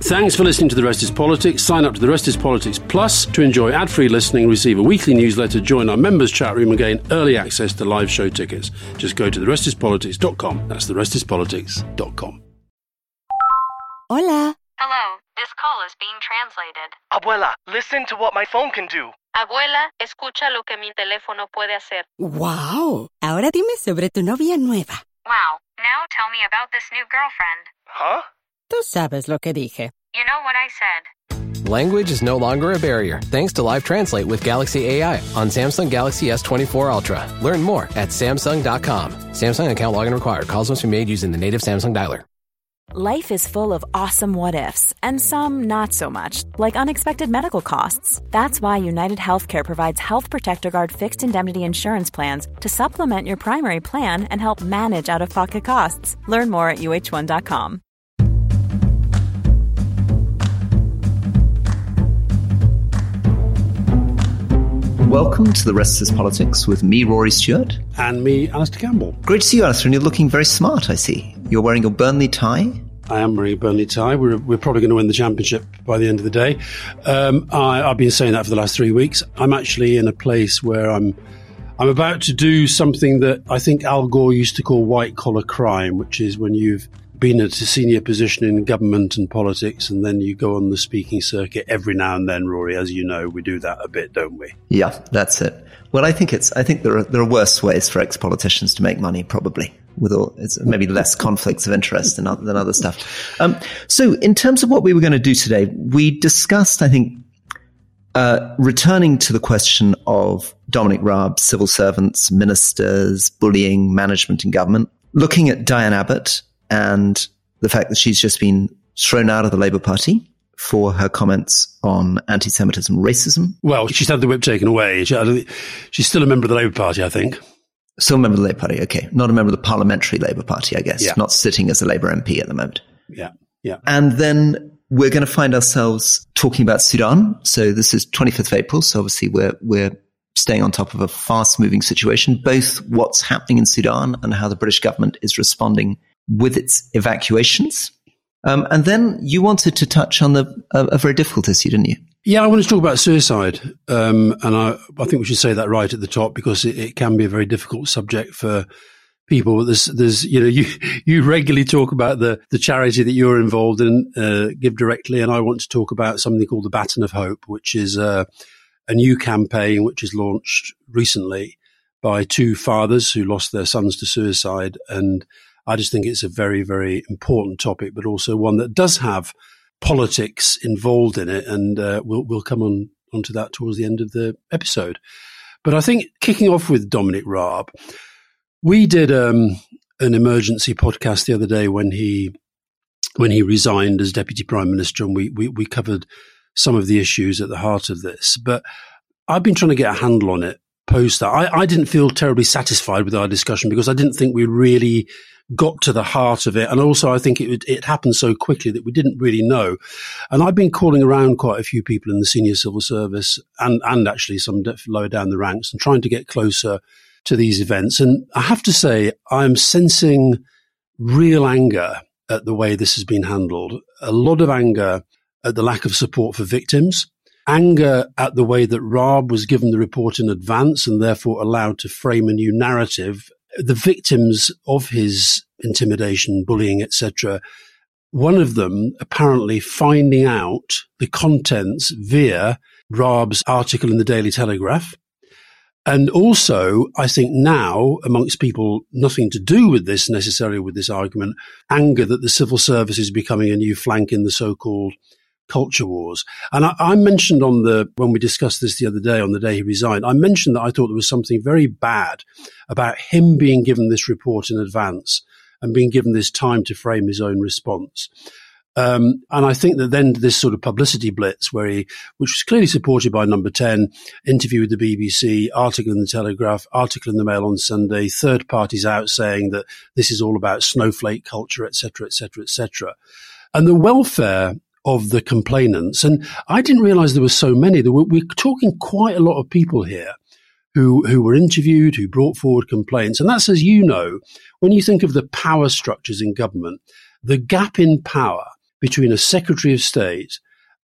Thanks for listening to The Rest is Politics. Sign up to The Rest is Politics Plus to enjoy ad free listening, receive a weekly newsletter, join our members' chat room, and gain early access to live show tickets. Just go to TheRestisPolitics.com. That's TheRestisPolitics.com. Hola. Hello, this call is being translated. Abuela, listen to what my phone can do. Abuela, escucha lo que mi teléfono puede hacer. Wow. Ahora dime sobre tu novia nueva. Wow, now tell me about this new girlfriend. Huh? Tú sabes lo que dije. You know what I said. Language is no longer a barrier thanks to Live Translate with Galaxy AI on Samsung Galaxy S24 Ultra. Learn more at Samsung.com. Samsung account login required. Calls must be made using the native Samsung dialer. Life is full of awesome what ifs, and some not so much, like unexpected medical costs. That's why United Healthcare provides Health Protector Guard fixed indemnity insurance plans to supplement your primary plan and help manage out of pocket costs. Learn more at uh1.com. Welcome to the Rest is Politics with me, Rory Stewart. And me, Alastair Campbell. Great to see you, Alistair, and you're looking very smart, I see. You're wearing your Burnley tie. I am wearing a Burnley tie. We're, we're probably going to win the championship by the end of the day. Um, I, I've been saying that for the last three weeks. I'm actually in a place where I'm I'm about to do something that I think Al Gore used to call white collar crime, which is when you've been at a senior position in government and politics, and then you go on the speaking circuit every now and then. Rory, as you know, we do that a bit, don't we? Yeah, that's it. Well, I think it's. I think there are there are worse ways for ex politicians to make money, probably with all it's maybe less conflicts of interest than than other stuff. Um, so, in terms of what we were going to do today, we discussed, I think, uh, returning to the question of Dominic Raab, civil servants, ministers, bullying, management, and government, looking at Diane Abbott and the fact that she's just been thrown out of the Labour Party for her comments on anti-Semitism and racism. Well, she's had the whip taken away. She, she's still a member of the Labour Party, I think. Still a member of the Labour Party, okay. Not a member of the Parliamentary Labour Party, I guess. Yeah. Not sitting as a Labour MP at the moment. Yeah, yeah. And then we're going to find ourselves talking about Sudan. So this is 25th of April. So obviously we're, we're staying on top of a fast moving situation, both what's happening in Sudan and how the British government is responding with its evacuations. Um, and then you wanted to touch on the, a, a, very difficult issue, didn't you? Yeah, I wanted to talk about suicide. Um, and I, I, think we should say that right at the top because it, it can be a very difficult subject for people. There's, there's, you know, you, you regularly talk about the, the charity that you're involved in, uh, Give Directly. And I want to talk about something called the Baton of Hope, which is uh, a new campaign which is launched recently by two fathers who lost their sons to suicide. And I just think it's a very, very important topic, but also one that does have politics involved in it. And uh, we'll, we'll come on onto that towards the end of the episode. But I think kicking off with Dominic Raab, we did um, an emergency podcast the other day when he when he resigned as deputy prime minister, and we, we we covered some of the issues at the heart of this. But I've been trying to get a handle on it post that. I, I didn't feel terribly satisfied with our discussion because I didn't think we really got to the heart of it. And also, I think it, it happened so quickly that we didn't really know. And I've been calling around quite a few people in the senior civil service and, and actually some lower down the ranks and trying to get closer to these events. And I have to say, I'm sensing real anger at the way this has been handled. A lot of anger at the lack of support for victims. Anger at the way that Raab was given the report in advance and therefore allowed to frame a new narrative the victims of his intimidation, bullying, etc., one of them apparently finding out the contents via Raab's article in the Daily Telegraph. And also, I think now, amongst people nothing to do with this necessarily with this argument, anger that the civil service is becoming a new flank in the so-called culture wars. And I, I, mentioned on the, when we discussed this the other day, on the day he resigned, I mentioned that I thought there was something very bad about him being given this report in advance and being given this time to frame his own response. Um, and I think that then this sort of publicity blitz, where he, which was clearly supported by Number Ten, interview with the BBC, article in the Telegraph, article in the Mail on Sunday, third parties out saying that this is all about snowflake culture, etc., etc., etc. And the welfare of the complainants. And I didn't realize there were so many. There were, we're talking quite a lot of people here who, who were interviewed, who brought forward complaints. And that's, as you know, when you think of the power structures in government, the gap in power between a Secretary of State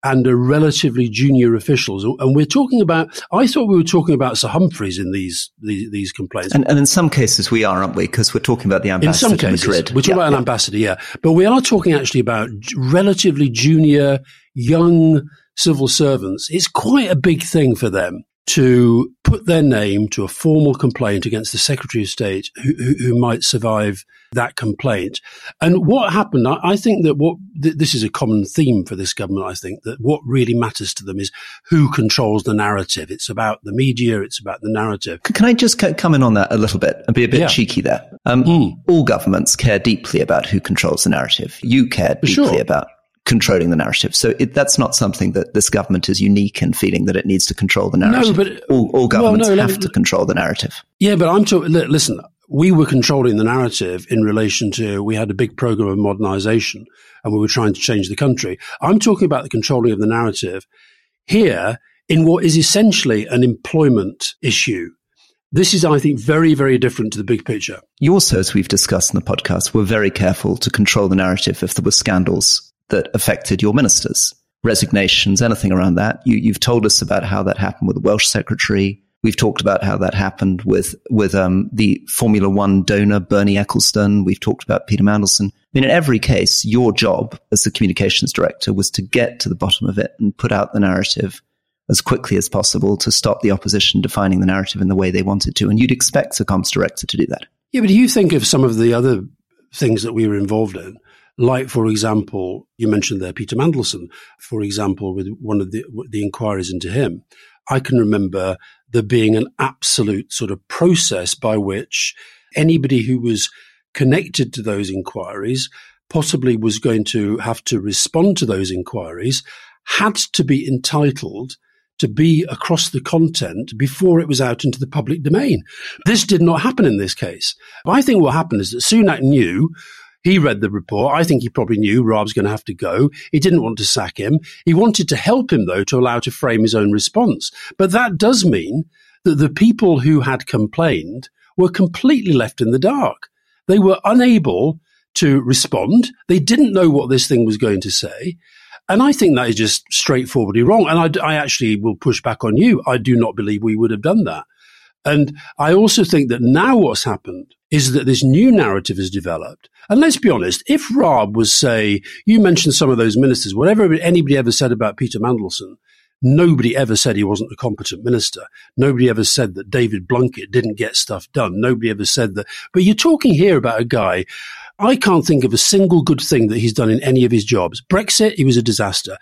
and a relatively junior officials. And we're talking about, I thought we were talking about Sir Humphreys in these, these, these complaints. And, and, in some cases we are, aren't we? Because we're talking about the ambassador in some cases, Madrid. We're talking yeah, about an yeah. ambassador, yeah. But we are talking actually about relatively junior, young civil servants. It's quite a big thing for them to put their name to a formal complaint against the Secretary of State who, who, who might survive that complaint. And what happened, I, I think that what th- this is a common theme for this government, I think, that what really matters to them is who controls the narrative. It's about the media, it's about the narrative. Can I just come in on that a little bit and be a bit yeah. cheeky there? Um, mm. All governments care deeply about who controls the narrative. You care deeply sure. about controlling the narrative. So it, that's not something that this government is unique in feeling that it needs to control the narrative. No, but all, all governments well, no, have to control the narrative. Yeah, but I'm talking. Listen, we were controlling the narrative in relation to we had a big program of modernization and we were trying to change the country. I'm talking about the controlling of the narrative here in what is essentially an employment issue. This is, I think, very, very different to the big picture. You also, as we've discussed in the podcast, were very careful to control the narrative if there were scandals that affected your ministers, resignations, anything around that. You, have told us about how that happened with the Welsh secretary. We've talked about how that happened with with um, the Formula One donor Bernie Ecclestone. We've talked about Peter Mandelson. I mean, in every case, your job as the communications director was to get to the bottom of it and put out the narrative as quickly as possible to stop the opposition defining the narrative in the way they wanted to. And you'd expect a comms director to do that. Yeah, but do you think of some of the other things that we were involved in? Like, for example, you mentioned there Peter Mandelson, for example, with one of the, the inquiries into him. I can remember there being an absolute sort of process by which anybody who was connected to those inquiries possibly was going to have to respond to those inquiries had to be entitled to be across the content before it was out into the public domain. This did not happen in this case. I think what happened is that Sunak knew he read the report. I think he probably knew Raab's going to have to go. He didn't want to sack him. He wanted to help him, though, to allow to frame his own response. But that does mean that the people who had complained were completely left in the dark. They were unable to respond. They didn't know what this thing was going to say. And I think that is just straightforwardly wrong. And I, I, actually will push back on you. I do not believe we would have done that. And I also think that now what's happened is that this new narrative has developed. And let's be honest, if Raab was, say, you mentioned some of those ministers, whatever anybody ever said about Peter Mandelson, nobody ever said he wasn't a competent minister. Nobody ever said that David Blunkett didn't get stuff done. Nobody ever said that. But you're talking here about a guy I can't think of a single good thing that he's done in any of his jobs. Brexit, he was a disaster.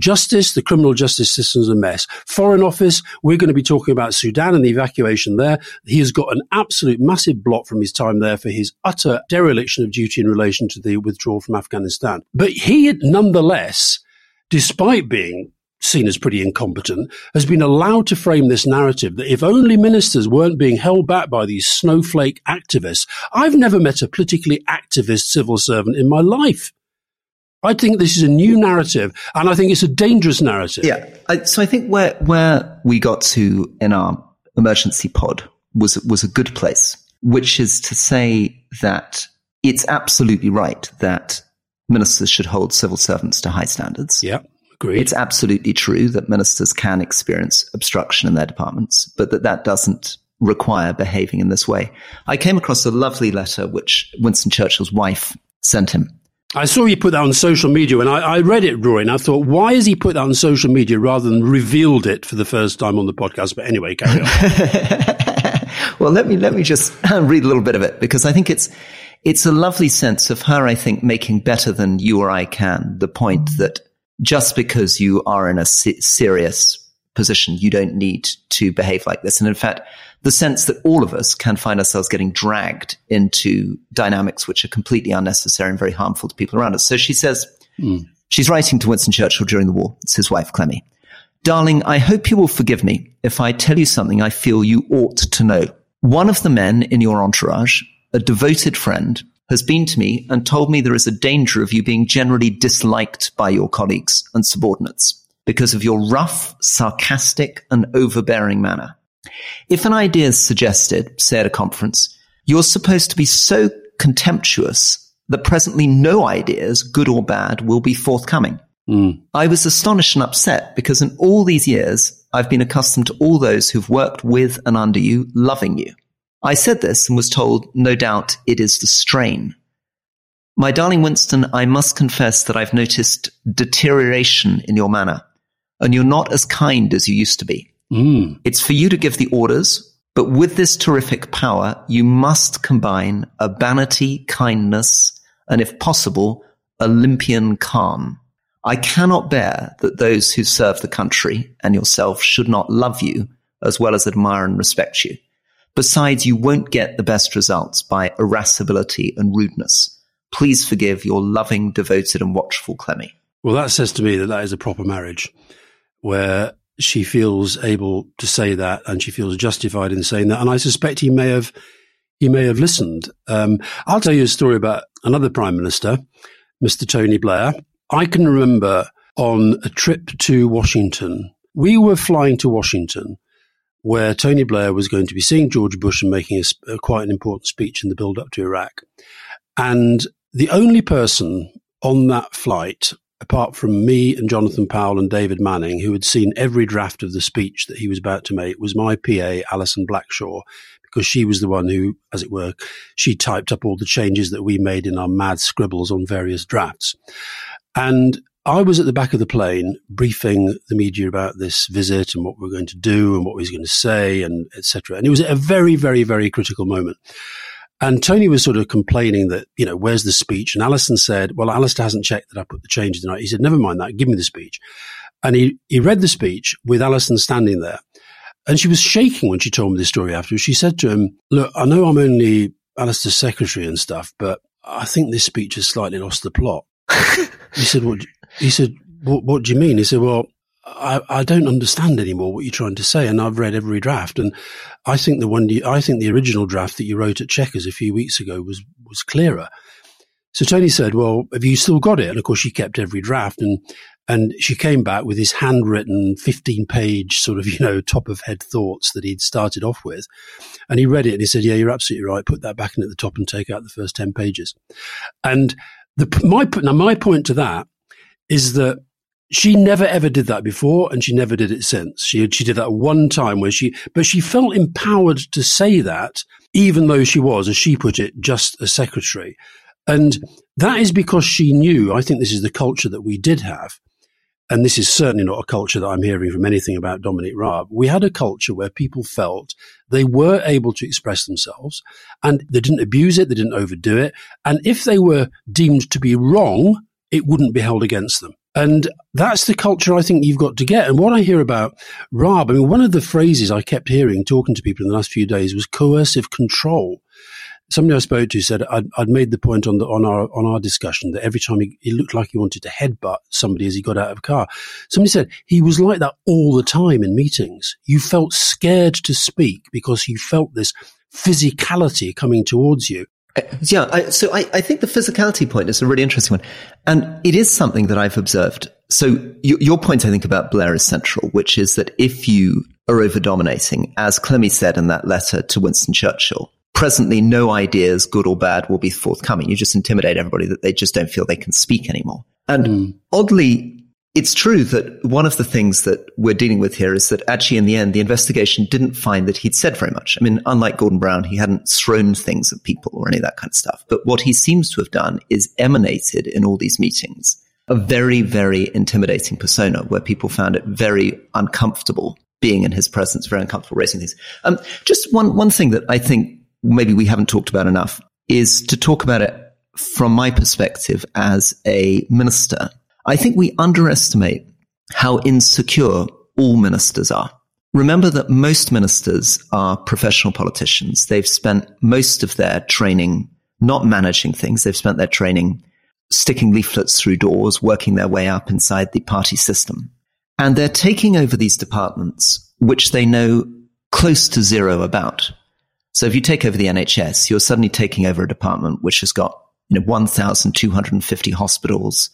Justice, the criminal justice system is a mess. Foreign Office, we're going to be talking about Sudan and the evacuation there. He has got an absolute massive blot from his time there for his utter dereliction of duty in relation to the withdrawal from Afghanistan. But he, nonetheless, despite being seen as pretty incompetent, has been allowed to frame this narrative that if only ministers weren't being held back by these snowflake activists, I've never met a politically activist civil servant in my life. I think this is a new narrative, and I think it's a dangerous narrative. Yeah. I, so I think where where we got to in our emergency pod was was a good place, which is to say that it's absolutely right that ministers should hold civil servants to high standards. Yeah. Agreed. It's absolutely true that ministers can experience obstruction in their departments, but that that doesn't require behaving in this way. I came across a lovely letter which Winston Churchill's wife sent him I saw you put that on social media and I, I, read it, Rory, and I thought, why has he put that on social media rather than revealed it for the first time on the podcast? But anyway, carry on. well, let me, let me just read a little bit of it because I think it's, it's a lovely sense of her, I think, making better than you or I can the point that just because you are in a se- serious position, you don't need to behave like this. And in fact, the sense that all of us can find ourselves getting dragged into dynamics which are completely unnecessary and very harmful to people around us. So she says, mm. she's writing to Winston Churchill during the war. It's his wife, Clemmy. Darling, I hope you will forgive me if I tell you something I feel you ought to know. One of the men in your entourage, a devoted friend, has been to me and told me there is a danger of you being generally disliked by your colleagues and subordinates because of your rough, sarcastic, and overbearing manner. If an idea is suggested, say at a conference, you're supposed to be so contemptuous that presently no ideas, good or bad, will be forthcoming. Mm. I was astonished and upset because in all these years, I've been accustomed to all those who've worked with and under you loving you. I said this and was told, no doubt, it is the strain. My darling Winston, I must confess that I've noticed deterioration in your manner, and you're not as kind as you used to be. Mm. It's for you to give the orders, but with this terrific power, you must combine urbanity, kindness, and if possible, Olympian calm. I cannot bear that those who serve the country and yourself should not love you as well as admire and respect you. Besides, you won't get the best results by irascibility and rudeness. Please forgive your loving, devoted, and watchful Clemmy. Well, that says to me that that is a proper marriage where she feels able to say that and she feels justified in saying that. And I suspect he may have, he may have listened. Um, I'll tell you a story about another prime minister, Mr. Tony Blair. I can remember on a trip to Washington, we were flying to Washington where Tony Blair was going to be seeing George Bush and making a, a quite an important speech in the build up to Iraq. And the only person on that flight, apart from me and Jonathan Powell and David Manning, who had seen every draft of the speech that he was about to make, was my PA, Alison Blackshaw, because she was the one who, as it were, she typed up all the changes that we made in our mad scribbles on various drafts. And I was at the back of the plane briefing the media about this visit and what we are going to do and what we going to say and etc. And it was a very, very, very critical moment. And Tony was sort of complaining that, you know, where's the speech? And Alison said, well, Alastair hasn't checked that I put the changes in. He said, never mind that. Give me the speech. And he, he read the speech with Alison standing there. And she was shaking when she told me the story afterwards. She said to him, look, I know I'm only Alastair's secretary and stuff, but I think this speech has slightly lost the plot. he said, what, he said, what, what do you mean? He said, well, I, I don't understand anymore what you're trying to say, and I've read every draft, and I think the one you, I think the original draft that you wrote at Chequers a few weeks ago was was clearer. So Tony said, "Well, have you still got it?" And of course, she kept every draft, and and she came back with his handwritten, fifteen page sort of you know top of head thoughts that he'd started off with, and he read it and he said, "Yeah, you're absolutely right. Put that back in at the top and take out the first ten pages." And the my now my point to that is that she never ever did that before and she never did it since. She, she did that one time where she, but she felt empowered to say that, even though she was, as she put it, just a secretary. And that is because she knew, I think this is the culture that we did have. And this is certainly not a culture that I'm hearing from anything about Dominic Raab. We had a culture where people felt they were able to express themselves and they didn't abuse it. They didn't overdo it. And if they were deemed to be wrong, it wouldn't be held against them. And that's the culture I think you've got to get. And what I hear about Raab, I mean, one of the phrases I kept hearing talking to people in the last few days was coercive control. Somebody I spoke to said I'd, I'd made the point on the on our on our discussion that every time he, he looked like he wanted to headbutt somebody as he got out of a car. Somebody said he was like that all the time in meetings. You felt scared to speak because you felt this physicality coming towards you. Uh, yeah, I, so I, I, think the physicality point is a really interesting one. And it is something that I've observed. So you, your point, I think, about Blair is central, which is that if you are over dominating, as Clemmy said in that letter to Winston Churchill, presently no ideas, good or bad, will be forthcoming. You just intimidate everybody that they just don't feel they can speak anymore. And mm. oddly, it's true that one of the things that we're dealing with here is that actually, in the end, the investigation didn't find that he'd said very much. I mean, unlike Gordon Brown, he hadn't thrown things at people or any of that kind of stuff. But what he seems to have done is emanated in all these meetings a very, very intimidating persona where people found it very uncomfortable being in his presence, very uncomfortable raising things. Um, just one, one thing that I think maybe we haven't talked about enough is to talk about it from my perspective as a minister I think we underestimate how insecure all ministers are. Remember that most ministers are professional politicians. They've spent most of their training not managing things. They've spent their training sticking leaflets through doors, working their way up inside the party system. And they're taking over these departments, which they know close to zero about. So if you take over the NHS, you're suddenly taking over a department which has got, you know, 1,250 hospitals,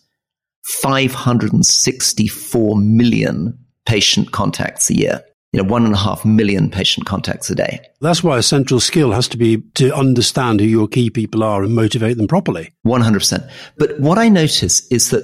564 million patient contacts a year. you know, one and a half million patient contacts a day. That's why a central skill has to be to understand who your key people are and motivate them properly. 100%. But what I notice is that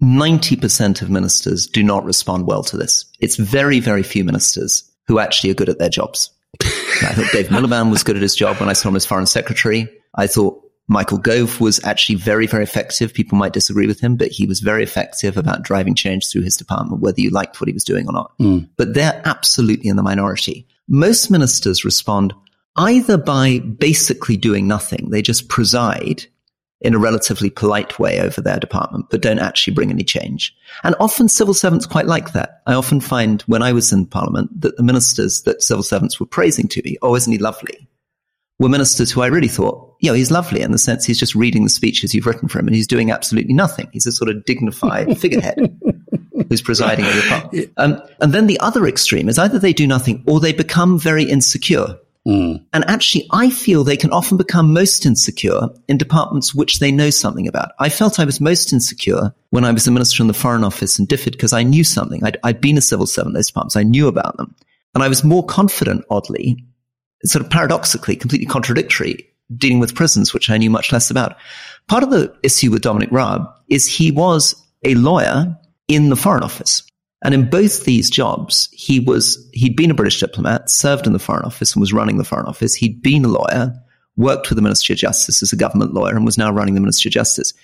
90% of ministers do not respond well to this. It's very, very few ministers who actually are good at their jobs. I thought Dave Miliband was good at his job when I saw him as foreign secretary. I thought Michael Gove was actually very, very effective. People might disagree with him, but he was very effective about driving change through his department, whether you liked what he was doing or not. Mm. But they're absolutely in the minority. Most ministers respond either by basically doing nothing. They just preside in a relatively polite way over their department, but don't actually bring any change. And often civil servants quite like that. I often find when I was in parliament that the ministers that civil servants were praising to me, oh, isn't he lovely? Were ministers who I really thought, you know, he's lovely in the sense he's just reading the speeches you've written for him and he's doing absolutely nothing. He's a sort of dignified figurehead who's presiding over the parliament. Um, and then the other extreme is either they do nothing or they become very insecure. Mm. And actually, I feel they can often become most insecure in departments which they know something about. I felt I was most insecure when I was a minister in the Foreign Office in DFID because I knew something. i had been a civil servant in those departments. I knew about them. And I was more confident, oddly, sort of paradoxically, completely contradictory, dealing with prisons, which I knew much less about. Part of the issue with Dominic Raab is he was a lawyer in the Foreign Office. And in both these jobs, he was, he'd been a British diplomat, served in the Foreign Office and was running the Foreign Office. He'd been a lawyer, worked with the Ministry of Justice as a government lawyer and was now running the Ministry of Justice.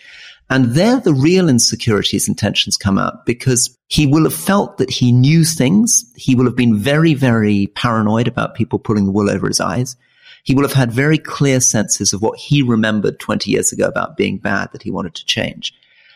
And there the real insecurities and tensions come out because he will have felt that he knew things. He will have been very, very paranoid about people pulling the wool over his eyes. He will have had very clear senses of what he remembered 20 years ago about being bad that he wanted to change.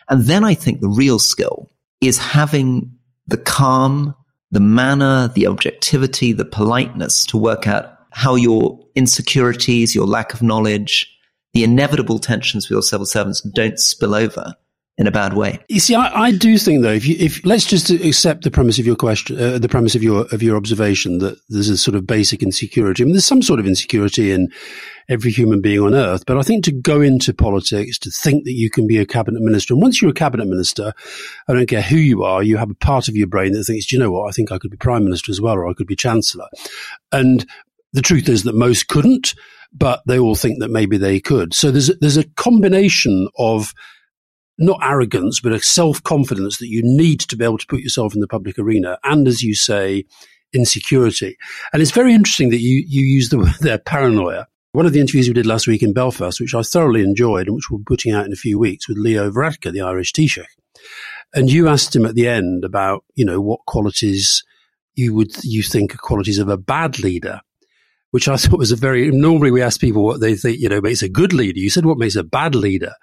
And then I think the real skill is having the calm, the manner, the objectivity, the politeness to work out how your insecurities, your lack of knowledge, the inevitable tensions with your civil servants don't spill over in a bad way. You see, I, I do think though, if you, if let's just accept the premise of your question, uh, the premise of your of your observation that there's a sort of basic insecurity. I mean, there's some sort of insecurity in every human being on earth, but I think to go into politics, to think that you can be a cabinet minister, and once you're a cabinet minister, I don't care who you are, you have a part of your brain that thinks, do you know what, I think I could be prime minister as well, or I could be chancellor, and the truth is that most couldn't but they all think that maybe they could. So there's a, there's a combination of not arrogance, but a self confidence that you need to be able to put yourself in the public arena, and as you say, insecurity. And it's very interesting that you you use the word there paranoia. One of the interviews we did last week in Belfast, which I thoroughly enjoyed, and which we're putting out in a few weeks, with Leo Varadkar, the Irish Taoiseach, and you asked him at the end about you know what qualities you would you think are qualities of a bad leader which I thought was a very, normally we ask people what they think, you know, makes a good leader. You said what makes a bad leader.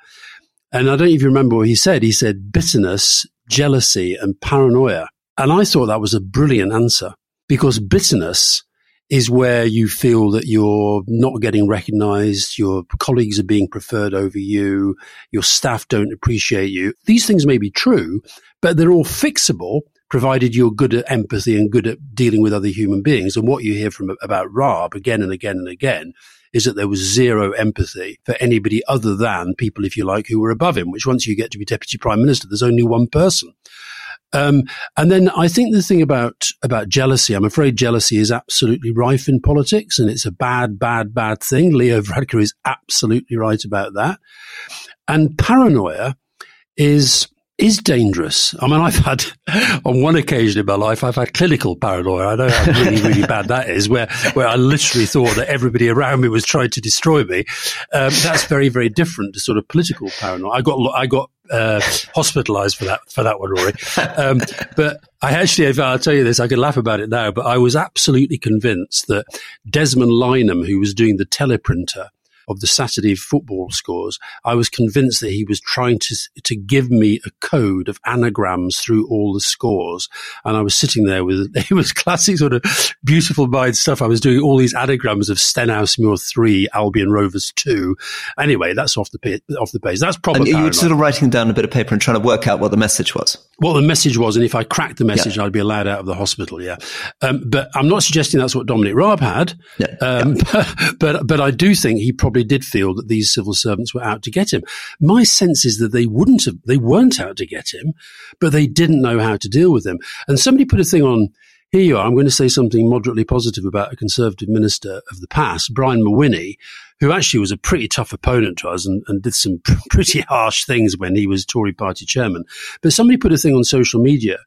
And I don't even remember what he said. He said bitterness, jealousy, and paranoia. And I thought that was a brilliant answer because bitterness is where you feel that you're not getting recognized, your colleagues are being preferred over you, your staff don't appreciate you. These things may be true, but they're all fixable provided you're good at empathy and good at dealing with other human beings. And what you hear from about Raab again and again and again is that there was zero empathy for anybody other than people, if you like, who were above him, which once you get to be deputy prime minister, there's only one person. Um, and then I think the thing about about jealousy, I'm afraid jealousy is absolutely rife in politics, and it's a bad, bad, bad thing. Leo Varadkar is absolutely right about that. And paranoia is is dangerous. I mean, I've had, on one occasion in my life, I've had clinical paranoia. I know how really, really bad that is, where, where I literally thought that everybody around me was trying to destroy me. Um, that's very, very different to sort of political paranoia. I got, I got, uh, hospitalized for that, for that one, Rory. Um, but I actually, if I'll tell you this, I can laugh about it now, but I was absolutely convinced that Desmond Lynam, who was doing the teleprinter, of the Saturday football scores, I was convinced that he was trying to to give me a code of anagrams through all the scores, and I was sitting there with it was classic sort of beautiful mind stuff. I was doing all these anagrams of Stenhousemuir three, Albion Rovers two. Anyway, that's off the page, off the page. That's probably you were sort of writing down a bit of paper and trying to work out what the message was. What the message was, and if I cracked the message, yeah. I'd be allowed out of the hospital. Yeah, um, but I'm not suggesting that's what Dominic Raab had. Yeah. Um, yeah. But, but but I do think he probably probably did feel that these civil servants were out to get him. My sense is that they wouldn't have, they weren't out to get him, but they didn't know how to deal with him. And somebody put a thing on here you are. I'm going to say something moderately positive about a Conservative minister of the past, Brian Mawhinney, who actually was a pretty tough opponent to us and, and did some pretty harsh things when he was Tory party chairman. But somebody put a thing on social media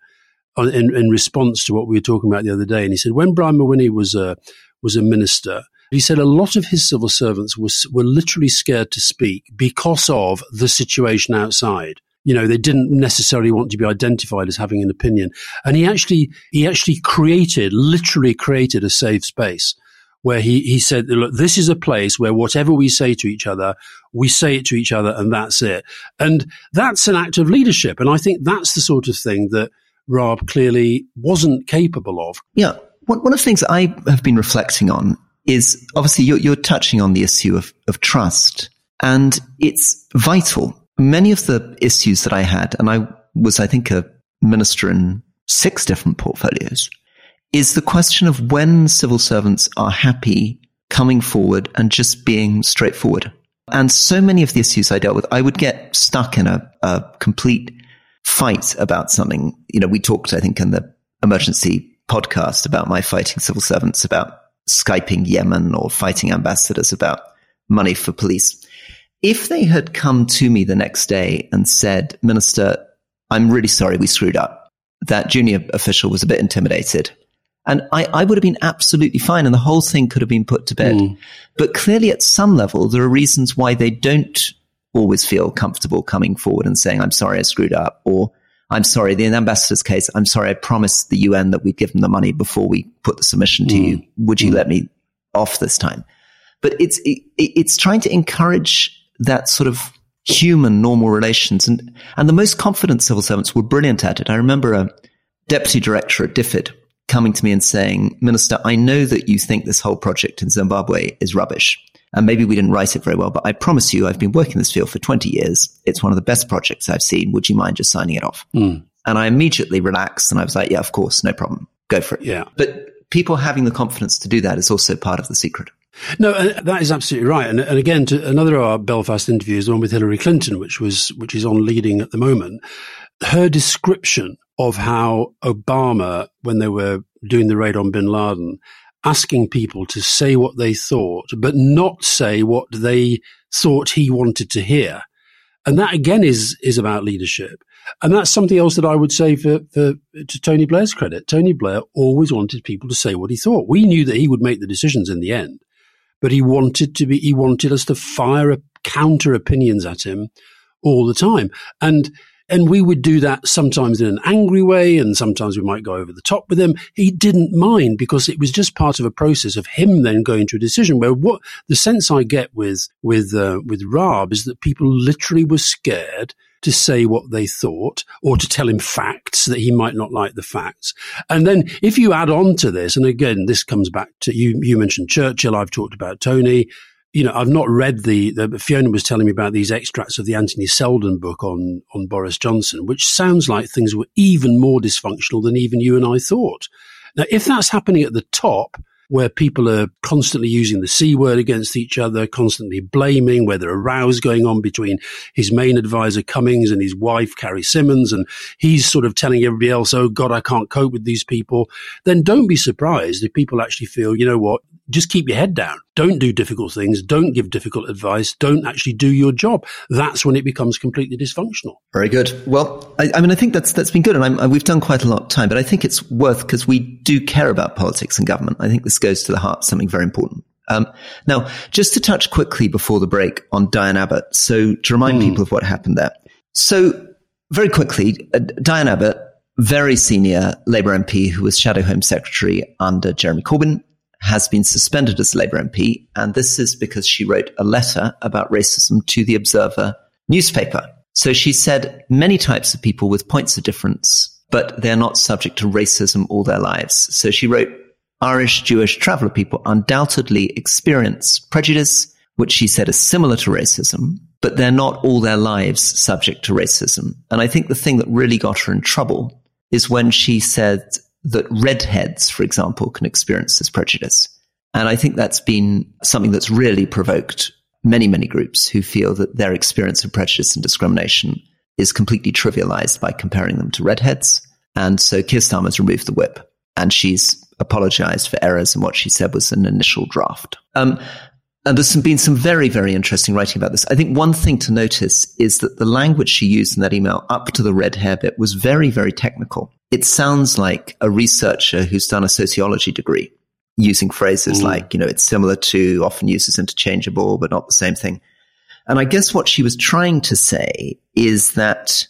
in, in response to what we were talking about the other day. And he said, when Brian Mawhinney was a, was a minister, he said a lot of his civil servants was, were literally scared to speak because of the situation outside you know they didn't necessarily want to be identified as having an opinion and he actually he actually created literally created a safe space where he, he said, look, this is a place where whatever we say to each other, we say it to each other and that's it. And that's an act of leadership. And I think that's the sort of thing that Raab clearly wasn't capable of. Yeah. One, one of the things I have been reflecting on is obviously you're, you're touching on the issue of, of trust and it's vital many of the issues that I had, and I was, I think, a minister in six different portfolios, is the question of when civil servants are happy coming forward and just being straightforward. And so many of the issues I dealt with, I would get stuck in a, a complete fight about something. You know, we talked, I think, in the emergency podcast about my fighting civil servants about Skyping Yemen or fighting ambassadors about money for police. If they had come to me the next day and said, Minister, I'm really sorry we screwed up, that junior official was a bit intimidated. And I, I would have been absolutely fine and the whole thing could have been put to bed. Mm. But clearly at some level, there are reasons why they don't always feel comfortable coming forward and saying, I'm sorry I screwed up or I'm sorry, the ambassador's case, I'm sorry, I promised the UN that we'd give them the money before we put the submission to mm. you. Would you mm. let me off this time? But it's, it, it's trying to encourage that sort of human normal relations. And, and the most confident civil servants were brilliant at it. I remember a deputy director at DFID coming to me and saying, Minister, I know that you think this whole project in Zimbabwe is rubbish. And maybe we didn't write it very well, but I promise you, I've been working in this field for 20 years. It's one of the best projects I've seen. Would you mind just signing it off? Mm. And I immediately relaxed and I was like, yeah, of course, no problem. Go for it. Yeah. But people having the confidence to do that is also part of the secret. No, that is absolutely right. And, and again, to another of our Belfast interviews, the one with Hillary Clinton, which was which is on leading at the moment. Her description of how Obama, when they were doing the raid on Bin Laden, asking people to say what they thought, but not say what they thought he wanted to hear, and that again is is about leadership. And that's something else that I would say for, for to Tony Blair's credit. Tony Blair always wanted people to say what he thought. We knew that he would make the decisions in the end but he wanted to be, he wanted us to fire counter opinions at him all the time. And, and we would do that sometimes in an angry way, and sometimes we might go over the top with him. He didn't mind because it was just part of a process of him then going to a decision. Where what the sense I get with with uh, with Raab is that people literally were scared to say what they thought or to tell him facts that he might not like the facts. And then if you add on to this, and again, this comes back to you, you mentioned Churchill. I've talked about Tony. You know, I've not read the, the Fiona was telling me about these extracts of the Anthony Seldon book on, on Boris Johnson, which sounds like things were even more dysfunctional than even you and I thought. Now, if that's happening at the top, where people are constantly using the C word against each other, constantly blaming, where there are rows going on between his main advisor Cummings and his wife Carrie Symonds, and he's sort of telling everybody else, oh God, I can't cope with these people, then don't be surprised if people actually feel, you know what, just keep your head down. Don't do difficult things. Don't give difficult advice. Don't actually do your job. That's when it becomes completely dysfunctional. Very good. Well, I, I mean, I think that's that's been good, and I'm, we've done quite a lot of time. But I think it's worth because we do care about politics and government. I think this goes to the heart of something very important. Um, now, just to touch quickly before the break on Diane Abbott. So to remind mm. people of what happened there. So very quickly, uh, Diane Abbott, very senior Labour MP who was Shadow Home Secretary under Jeremy Corbyn, has been suspended as Labour MP, and this is because she wrote a letter about racism to the Observer newspaper. So she said many types of people with points of difference, but they're not subject to racism all their lives. So she wrote Irish Jewish traveller people undoubtedly experience prejudice, which she said is similar to racism, but they're not all their lives subject to racism. And I think the thing that really got her in trouble is when she said that redheads, for example, can experience this prejudice. And I think that's been something that's really provoked many, many groups who feel that their experience of prejudice and discrimination is completely trivialized by comparing them to redheads. And so Keir Starmer's removed the whip. and she's apologized for errors and what she said was an initial draft. Um, and there's some, been some very, very interesting writing about this. I think one thing to notice is that the language she used in that email up to the red hair bit was very, very technical. It sounds like a researcher who's done a sociology degree using phrases mm. like, you know, it's similar to, often uses interchangeable, but not the same thing. And I guess what she was trying to say is that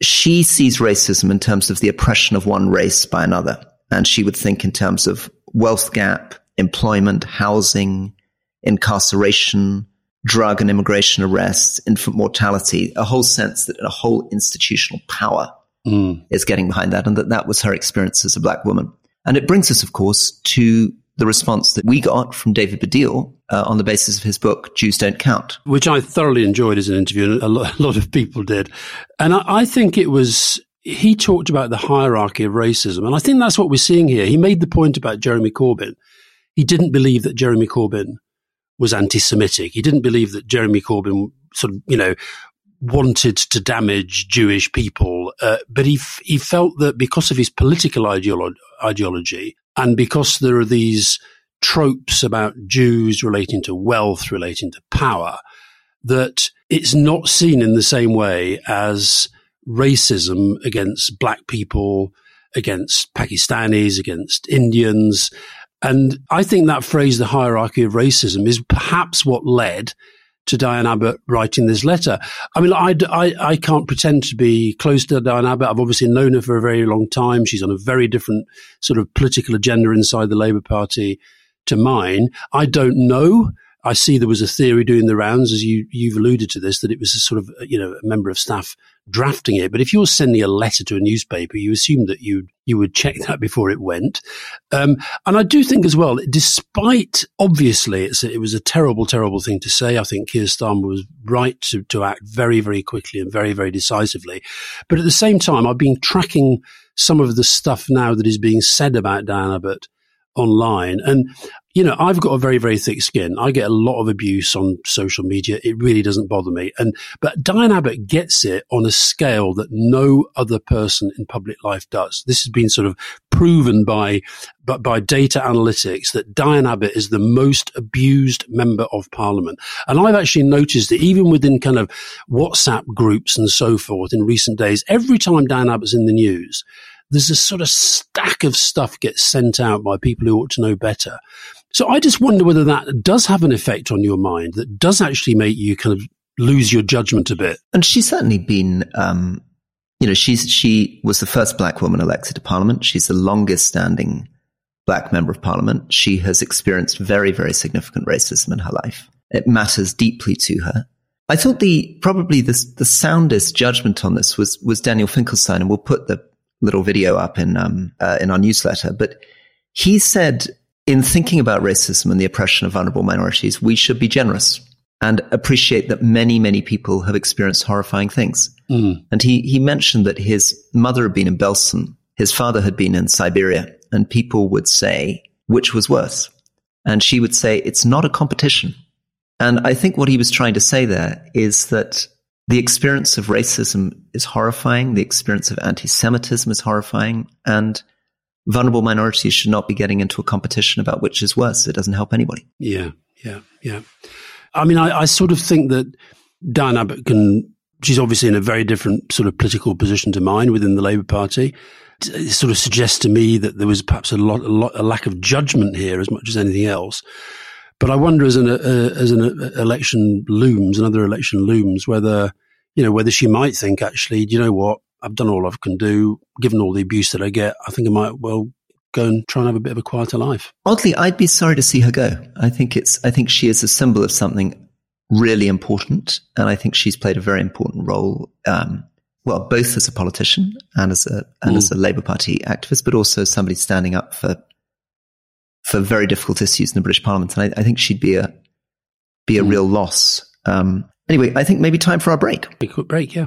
she sees racism in terms of the oppression of one race by another. And she would think in terms of wealth gap, employment, housing, incarceration, drug and immigration arrests, infant mortality, a whole sense that a whole institutional power mm. is getting behind that and that that was her experience as a black woman. And it brings us, of course, to the response that we got from David Baddiel uh, on the basis of his book, Jews Don't Count. Which I thoroughly enjoyed as an interview, and a lot of people did. And I, I think it was, he talked about the hierarchy of racism. And I think that's what we're seeing here. He made the point about Jeremy Corbyn. He didn't believe that Jeremy Corbyn was anti Semitic. He didn't believe that Jeremy Corbyn sort of, you know, wanted to damage Jewish people, uh, but he f- he felt that because of his political ideolo- ideology and because there are these tropes about Jews relating to wealth, relating to power, that it's not seen in the same way as racism against black people, against Pakistanis, against Indians. And I think that phrase, the hierarchy of racism, is perhaps what led to Diane Abbott writing this letter. I mean, I, I, I can't pretend to be close to Diane Abbott. I've obviously known her for a very long time. She's on a very different sort of political agenda inside the Labour Party to mine. I don't know. I see there was a theory doing the rounds, as you, you've alluded to this, that it was a sort of, you know, a member of staff drafting it. But if you're sending a letter to a newspaper, you assume that you you would check that before it went. Um, and I do think as well, despite obviously it was a terrible, terrible thing to say. I think Keir Starmer was right to, to act very, very quickly and very, very decisively. But at the same time, I've been tracking some of the stuff now that is being said about Diane Abbott online. And you know, I've got a very, very thick skin. I get a lot of abuse on social media. It really doesn't bother me. And, but Diane Abbott gets it on a scale that no other person in public life does. This has been sort of proven by, but by data analytics that Diane Abbott is the most abused member of parliament. And I've actually noticed that even within kind of WhatsApp groups and so forth in recent days, every time Diane Abbott's in the news, there's a sort of stack of stuff gets sent out by people who ought to know better. So I just wonder whether that does have an effect on your mind that does actually make you kind of lose your judgment a bit. And she's certainly been, um, you know, she's, she was the first black woman elected to parliament. She's the longest standing black member of parliament. She has experienced very, very significant racism in her life. It matters deeply to her. I thought the, probably the, the soundest judgment on this was, was Daniel Finkelstein, and we'll put the little video up in, um, uh, in our newsletter, but he said in thinking about racism and the oppression of vulnerable minorities, we should be generous and appreciate that many, many people have experienced horrifying things. Mm. And he, he mentioned that his mother had been in Belsen, his father had been in Siberia, and people would say, which was worse? And she would say, it's not a competition. And I think what he was trying to say there is that the experience of racism is horrifying. The experience of anti-Semitism is horrifying. And vulnerable minorities should not be getting into a competition about which is worse. It doesn't help anybody. Yeah, yeah, yeah. I mean, I, I sort of think that Diane Abbott can. She's obviously in a very different sort of political position to mine within the Labour Party. It sort of suggests to me that there was perhaps a lot, a, lot, a lack of judgment here as much as anything else. But I wonder, as an uh, as an election looms, another election looms, whether you know whether she might think actually, do you know what, I've done all I can do. Given all the abuse that I get, I think I might well go and try and have a bit of a quieter life. Oddly, I'd be sorry to see her go. I think it's, I think she is a symbol of something really important. And I think she's played a very important role, um, well, both as a politician and as a, and mm. as a Labour Party activist, but also somebody standing up for, for very difficult issues in the British Parliament. And I, I think she'd be a, be a mm. real loss. Um, anyway, I think maybe time for our break. A quick break, yeah.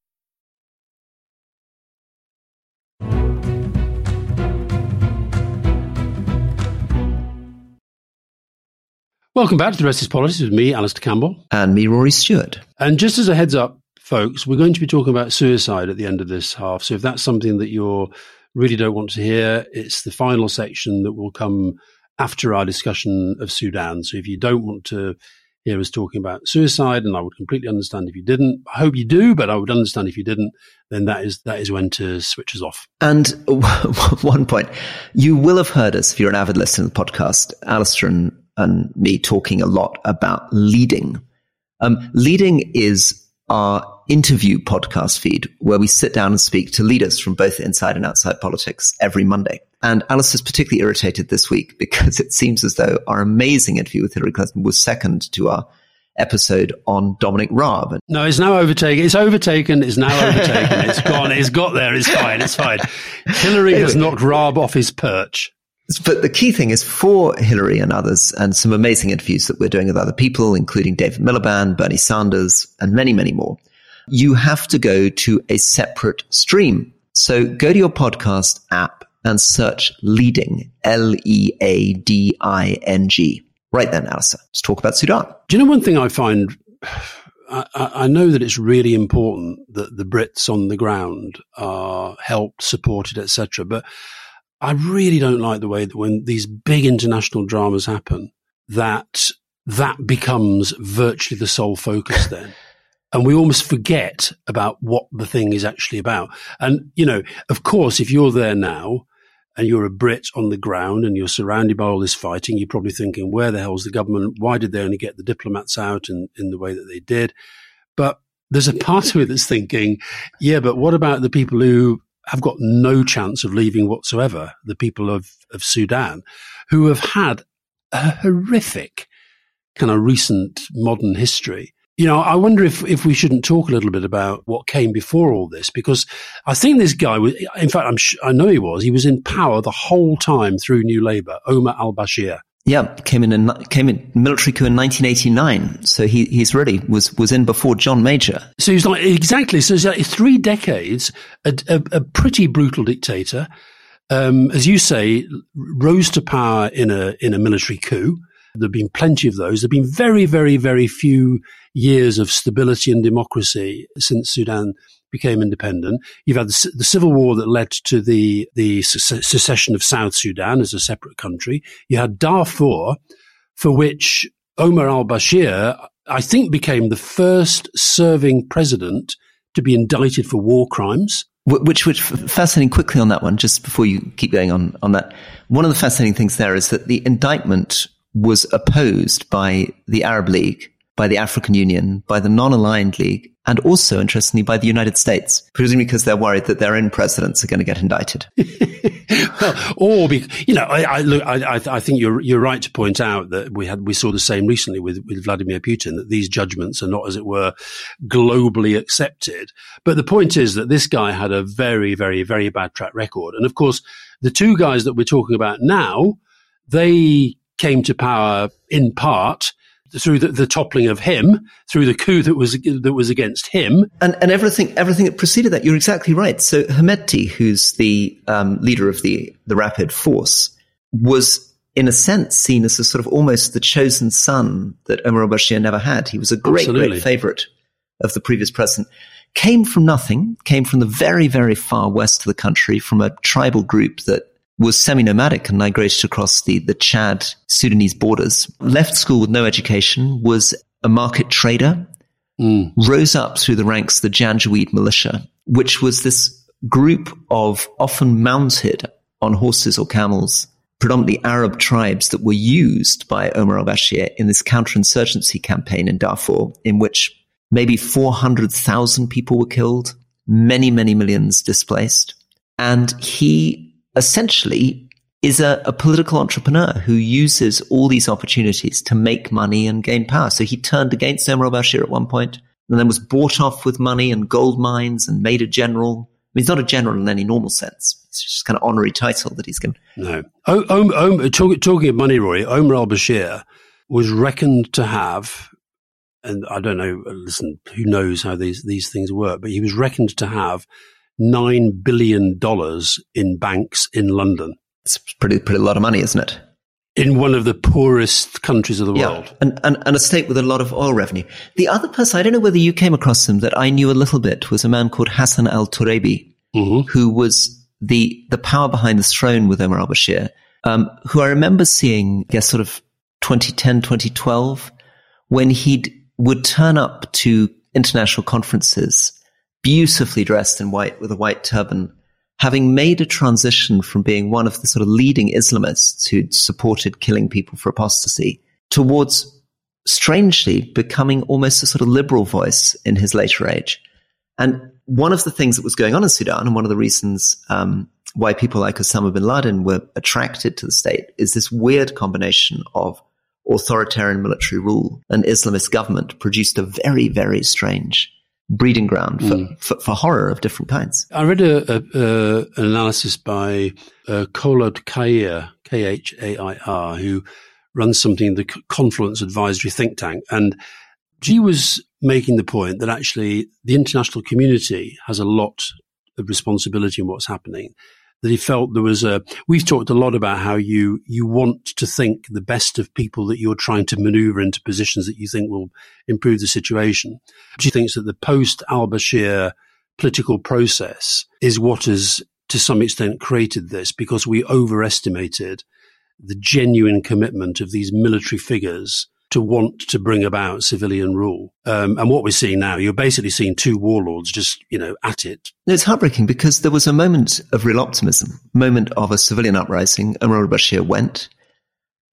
Welcome back to the Rest is Politics with me, Alastair Campbell. And me, Rory Stewart. And just as a heads up, folks, we're going to be talking about suicide at the end of this half. So if that's something that you really don't want to hear, it's the final section that will come after our discussion of Sudan. So if you don't want to hear us talking about suicide, and I would completely understand if you didn't. I hope you do, but I would understand if you didn't. Then that is that is when to switch us off. And one point, you will have heard us if you're an avid listener to the podcast, Alistair and and me talking a lot about leading. Um, leading is our interview podcast feed where we sit down and speak to leaders from both inside and outside politics every Monday. And Alice is particularly irritated this week because it seems as though our amazing interview with Hillary Clinton was second to our episode on Dominic Raab. No, it's now overtaken. It's overtaken. It's now overtaken. it's gone. It's got there. It's fine. It's fine. Hillary has knocked Raab off his perch. But the key thing is for Hillary and others, and some amazing interviews that we're doing with other people, including David Miliband, Bernie Sanders, and many, many more, you have to go to a separate stream. So go to your podcast app and search leading, L E A D I N G. Right then, Alastair, let's talk about Sudan. Do you know one thing I find? I, I, know that it's really important that the Brits on the ground are helped, supported, etc. But I really don't like the way that when these big international dramas happen, that that becomes virtually the sole focus then. and we almost forget about what the thing is actually about. And, you know, of course, if you're there now and you're a Brit on the ground and you're surrounded by all this fighting, you're probably thinking, where the hell's the government? Why did they only get the diplomats out in, in the way that they did? But there's a part of it that's thinking, yeah, but what about the people who have got no chance of leaving whatsoever, the people of, of Sudan, who have had a horrific kind of recent modern history. You know, I wonder if, if we shouldn't talk a little bit about what came before all this, because I think this guy was, in fact, I'm, I know he was, he was in power the whole time through New Labour, Omar al Bashir. Yeah, came in, in came in military coup in 1989. So he he's really was was in before John Major. So he's like exactly. So it's like three decades, a, a, a pretty brutal dictator, um, as you say, rose to power in a in a military coup. There've been plenty of those. There've been very, very, very few years of stability and democracy since Sudan became independent. You've had the, the, civil war that led to the, the secession of South Sudan as a separate country. You had Darfur, for which Omar al-Bashir, I think, became the first serving president to be indicted for war crimes. Which, which fascinating quickly on that one, just before you keep going on, on that. One of the fascinating things there is that the indictment was opposed by the Arab League by the African Union, by the non-aligned league, and also, interestingly, by the United States, presumably because they're worried that their own presidents are going to get indicted. well, or be, you know, I, I look, I, I, think you're you're right to point out that we had we saw the same recently with with Vladimir Putin that these judgments are not, as it were, globally accepted. But the point is that this guy had a very, very, very bad track record, and of course, the two guys that we're talking about now, they came to power in part through the, the, toppling of him, through the coup that was that was against him, and and everything everything that preceded that. You're exactly right. So Hemedti, who's the um, leader of the the Rapid Force, was in a sense seen as a sort of almost the chosen son that Omar al-Bashir never had. He was a great Absolutely. great favorite of the previous president. Came from nothing. Came from the very very far west of the country, from a tribal group that was semi-nomadic and migrated across the, the Chad Sudanese borders, left school with no education, was a market trader, mm. rose up through the ranks of the Janjaweed militia, which was this group of often mounted on horses or camels, predominantly Arab tribes that were used by Omar al-Bashir in this counterinsurgency campaign in Darfur, in which maybe 400,000 people were killed, many, many millions displaced. And he essentially is a, a, political entrepreneur who uses all these opportunities to make money and gain power. So he turned against Omar al-Bashir at one point and then was bought off with money and gold mines and made a general. I mean, he's not a general in any normal sense. It's just kind of honorary title that he's given. No. Oh, um, um, talk, talking of money, Rory, Omar al-Bashir was reckoned to have, and I don't know, listen, who knows how these, these things work, but he was reckoned to have $9 billion in banks in London. It's pretty, pretty a lot of money, isn't it? In one of the poorest countries of the yeah, world. And, and, and a state with a lot of oil revenue. The other person, I don't know whether you came across him, that I knew a little bit was a man called Hassan al Turabi, mm-hmm. who was the, the power behind the throne with Omar al Bashir, um, who I remember seeing, I guess, sort of 2010, 2012, when he would turn up to international conferences beautifully dressed in white with a white turban, having made a transition from being one of the sort of leading Islamists who'd supported killing people for apostasy towards strangely becoming almost a sort of liberal voice in his later age. And one of the things that was going on in Sudan, and one of the reasons um, why people like Osama bin Laden were attracted to the state, is this weird combination of authoritarian military rule and Islamist government produced a very, very strange breeding ground for, mm. for, for, horror of different kinds. I read a, a, a, an analysis by uh, Kholod Khair, K H A I R, who runs something in the Confluence Advisory think tank. And she was making the point that actually the international community has a lot of responsibility in what's happening that he felt there was a we've talked a lot about how you you want to think the best of people that you're trying to maneuver into positions that you think will improve the situation. He thinks that the post al-bashir political process is what has to some extent created this because we overestimated the genuine commitment of these military figures to want to bring about civilian rule. Um, and what we're seeing now, you're basically seeing two warlords just, you know, at it. It's heartbreaking because there was a moment of real optimism, moment of a civilian uprising. Omar al-Bashir went,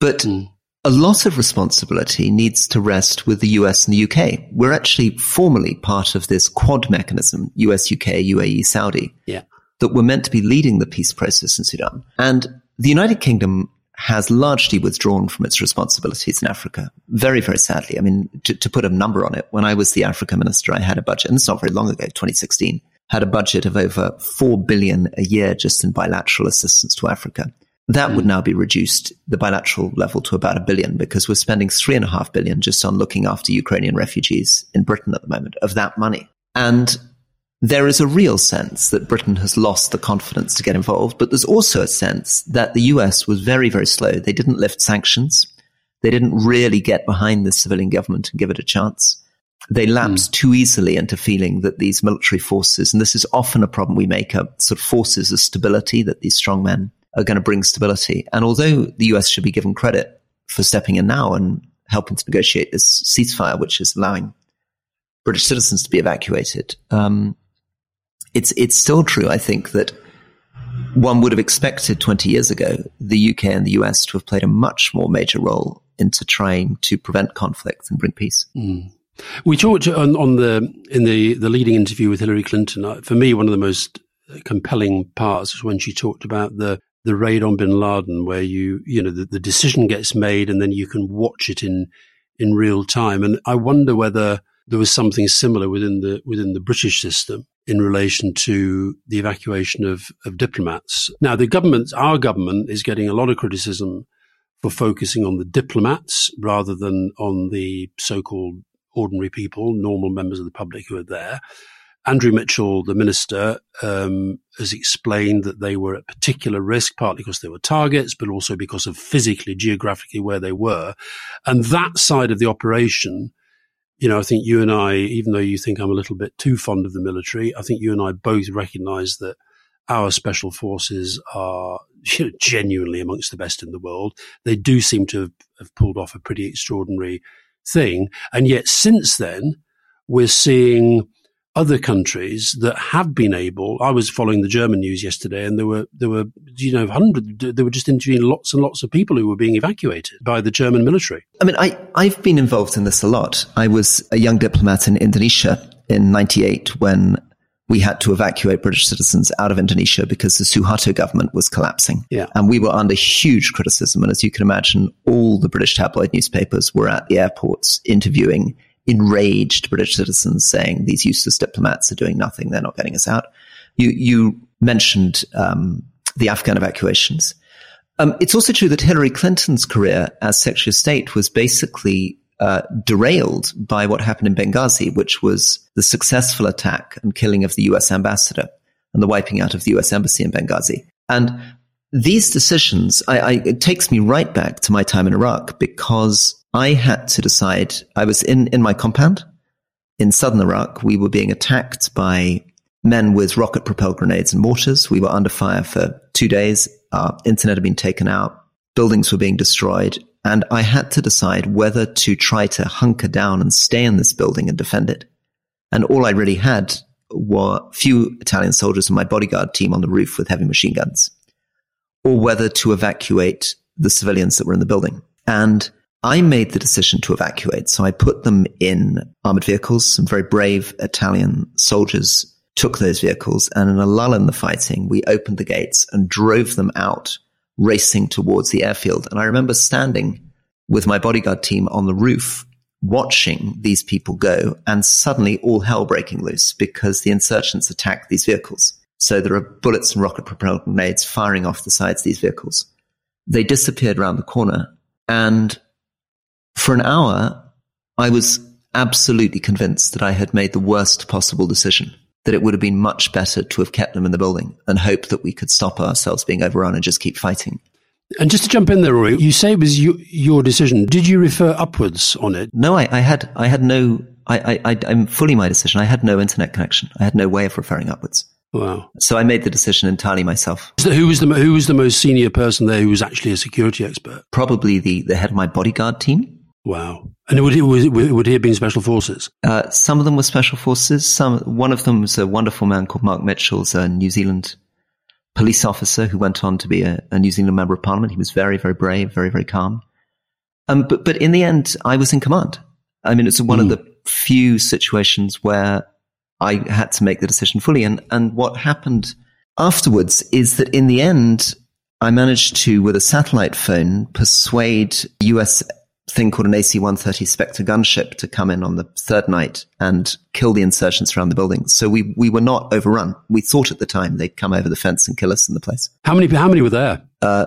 but mm. a lot of responsibility needs to rest with the US and the UK. We're actually formally part of this quad mechanism, US, UK, UAE, Saudi. Yeah. That were meant to be leading the peace process in Sudan. And the United Kingdom has largely withdrawn from its responsibilities in Africa. Very, very sadly. I mean, to, to, put a number on it, when I was the Africa minister, I had a budget, and it's not very long ago, 2016, had a budget of over 4 billion a year just in bilateral assistance to Africa. That would now be reduced, the bilateral level, to about a billion because we're spending three and a half billion just on looking after Ukrainian refugees in Britain at the moment of that money. And there is a real sense that Britain has lost the confidence to get involved, but there's also a sense that the US was very, very slow. They didn't lift sanctions. They didn't really get behind the civilian government and give it a chance. They lapsed mm. too easily into feeling that these military forces, and this is often a problem we make up, sort of forces of stability, that these strong men are going to bring stability. And although the US should be given credit for stepping in now and helping to negotiate this ceasefire, which is allowing British citizens to be evacuated, um, it's it's still true. I think that one would have expected 20 years ago the UK and the US to have played a much more major role into trying to prevent conflict and bring peace. Mm. We talked on, on, the in the the leading interview with Hillary Clinton. Uh, for me, one of the most compelling parts was when she talked about the the raid on Bin Laden, where you you know the, the decision gets made and then you can watch it in in real time. And I wonder whether there was something similar within the within the British system in relation to the evacuation of, of diplomats. Now, the government, our government, is getting a lot of criticism for focusing on the diplomats rather than on the so-called ordinary people, normal members of the public who are there. Andrew Mitchell, the minister, um, has explained that they were at particular risk, partly because they were targets, but also because of physically, geographically where they were. And that side of the operation, you know, I think you and I, even though you think I'm a little bit too fond of the military, I think you and I both recognize that our special forces are you know, genuinely amongst the best in the world. They do seem to have, have pulled off a pretty extraordinary thing. And yet since then, we're seeing other countries that have been able. I was following the German news yesterday, and there were there were you know hundred. They were just interviewing lots and lots of people who were being evacuated by the German military. I mean, I I've been involved in this a lot. I was a young diplomat in Indonesia in '98 when we had to evacuate British citizens out of Indonesia because the Suharto government was collapsing. Yeah. And we were under huge criticism. And as you can imagine, all the British tabloid newspapers were at the airports interviewing enraged British citizens saying these useless diplomats are doing nothing. They're not getting us out. You, you mentioned um, the Afghan evacuations. Um, it's also true that Hillary Clinton's career as Secretary of State was basically uh, derailed by what happened in Benghazi, which was the successful attack and killing of the US ambassador and the wiping out of the US embassy in Benghazi. And these decisions, I, I, it takes me right back to my time in Iraq because I had to decide. I was in, in my compound in southern Iraq. We were being attacked by men with rocket propelled grenades and mortars. We were under fire for two days. Our internet had been taken out. Buildings were being destroyed. And I had to decide whether to try to hunker down and stay in this building and defend it. And all I really had were few Italian soldiers and my bodyguard team on the roof with heavy machine guns, or whether to evacuate the civilians that were in the building. And I made the decision to evacuate. So I put them in armored vehicles. Some very brave Italian soldiers took those vehicles and in a lull in the fighting, we opened the gates and drove them out racing towards the airfield. And I remember standing with my bodyguard team on the roof watching these people go and suddenly all hell breaking loose because the insurgents attacked these vehicles. So there are bullets and rocket propelled grenades firing off the sides of these vehicles. They disappeared around the corner and for an hour, I was absolutely convinced that I had made the worst possible decision that it would have been much better to have kept them in the building and hope that we could stop ourselves being overrun and just keep fighting. And just to jump in there, Rory, you say it was you, your decision. Did you refer upwards on it? No, I, I had, I had no, I, I, I'm fully my decision. I had no internet connection. I had no way of referring upwards. Wow. So I made the decision entirely myself. So who was the who was the most senior person there who was actually a security expert? Probably the, the head of my bodyguard team. Wow. And would he, would he have been special forces? Uh, some of them were special forces. Some, one of them was a wonderful man called Mark Mitchell's a New Zealand police officer who went on to be a, a New Zealand member of parliament. He was very, very brave, very, very calm. Um, but, but in the end, I was in command. I mean, it's one mm. of hmm. the few situations where I had to make the decision fully. And, and what happened afterwards is that in the end, I managed to, with a satellite phone, persuade US thing called an AC-130 Spectre gunship to come in on the third night and kill the insurgents around the building. So we, we were not overrun. We thought at the time they'd come over the fence and kill us in the place. How many, how many were there? Uh,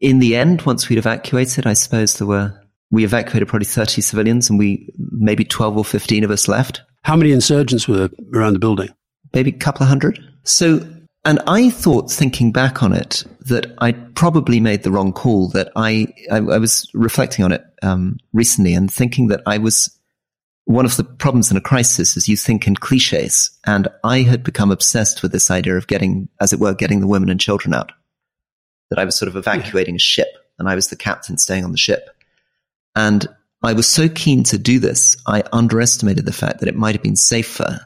in the end, once we'd evacuated, I suppose there were, we evacuated probably 30 civilians and we, maybe 12 or 15 of us left. How many insurgents were around the building? Maybe a couple of hundred. So and I thought, thinking back on it, that I probably made the wrong call. That I, I, I was reflecting on it um, recently and thinking that I was one of the problems in a crisis is you think in cliches. And I had become obsessed with this idea of getting, as it were, getting the women and children out. That I was sort of evacuating a ship and I was the captain staying on the ship. And I was so keen to do this, I underestimated the fact that it might have been safer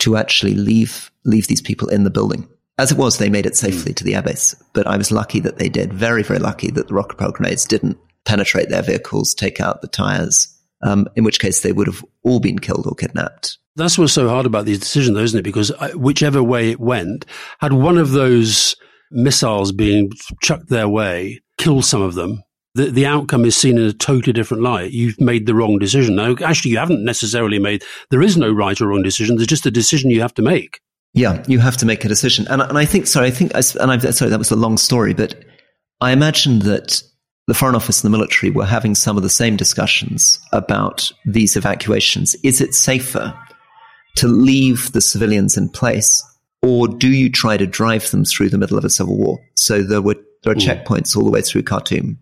to actually leave, leave these people in the building as it was, they made it safely mm. to the airbase, but I was lucky that they did. Very, very lucky that the rocket propelled grenades didn't penetrate their vehicles, take out the tires, um, in which case they would have all been killed or kidnapped. That's what's so hard about these decisions, though, isn't it? Because uh, whichever way it went, had one of those missiles being chucked their way killed some of them, the, the outcome is seen in a totally different light. You've made the wrong decision. Now, actually, you haven't necessarily made, there is no right or wrong decision. There's just a decision you have to make. Yeah, you have to make a decision. And, and I think, sorry, I think, and i sorry, that was a long story, but I imagine that the Foreign Office and the military were having some of the same discussions about these evacuations. Is it safer to leave the civilians in place, or do you try to drive them through the middle of a civil war? So there were there are mm. checkpoints all the way through Khartoum.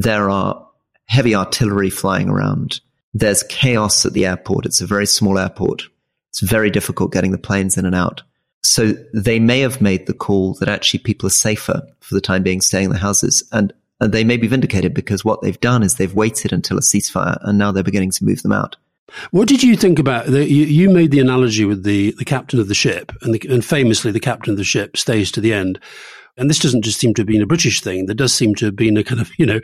There are heavy artillery flying around. There's chaos at the airport. It's a very small airport. It's very difficult getting the planes in and out. So they may have made the call that actually people are safer for the time being staying in the houses. And, and they may be vindicated because what they've done is they've waited until a ceasefire and now they're beginning to move them out. What did you think about the, you, you made the analogy with the, the captain of the ship and, the, and famously the captain of the ship stays to the end. And this doesn't just seem to have been a British thing. There does seem to have been a kind of, you know,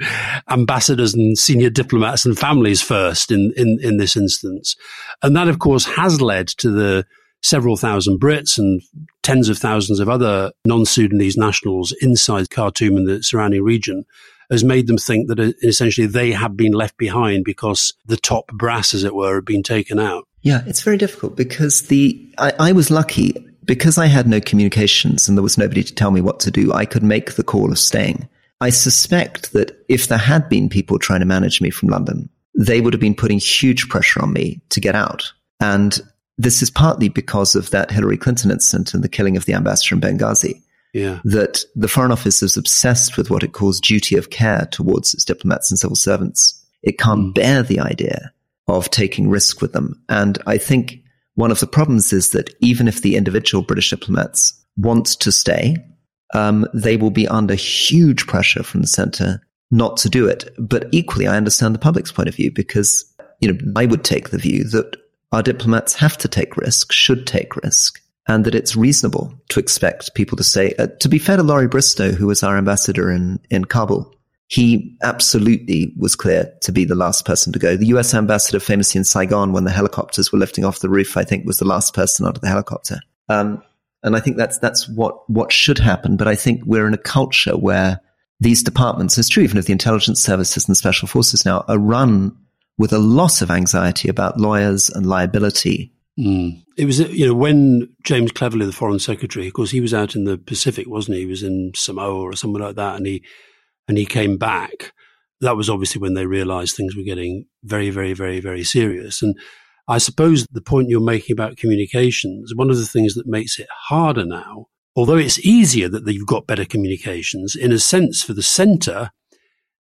ambassadors and senior diplomats and families first in, in, in this instance. And that, of course, has led to the several thousand Brits and tens of thousands of other non-Sudanese nationals inside Khartoum and the surrounding region has made them think that uh, essentially they have been left behind because the top brass, as it were, have been taken out. Yeah, it's very difficult because the I, I was lucky because I had no communications and there was nobody to tell me what to do, I could make the call of staying. I suspect that if there had been people trying to manage me from London, they would have been putting huge pressure on me to get out. And this is partly because of that Hillary Clinton incident and the killing of the ambassador in Benghazi. Yeah. That the Foreign Office is obsessed with what it calls duty of care towards its diplomats and civil servants. It can't mm. bear the idea of taking risk with them. And I think one of the problems is that even if the individual British diplomats want to stay, um, they will be under huge pressure from the centre not to do it. But equally, I understand the public's point of view because, you know, I would take the view that our diplomats have to take risk, should take risk, and that it's reasonable to expect people to say, uh, to be fair to Laurie Bristow, who was our ambassador in, in Kabul, he absolutely was clear to be the last person to go. The US ambassador famously in Saigon when the helicopters were lifting off the roof, I think was the last person out of the helicopter. Um, and I think that's, that's what, what should happen. But I think we're in a culture where these departments, it's true even of the intelligence services and special forces now, are run with a lot of anxiety about lawyers and liability. Mm. It was, you know, when James Cleverly, the foreign secretary, of course, he was out in the Pacific, wasn't he? He was in Samoa or somewhere like that. And he, and he came back, that was obviously when they realized things were getting very, very, very, very serious. And I suppose the point you're making about communications, one of the things that makes it harder now, although it's easier that you've got better communications, in a sense for the center,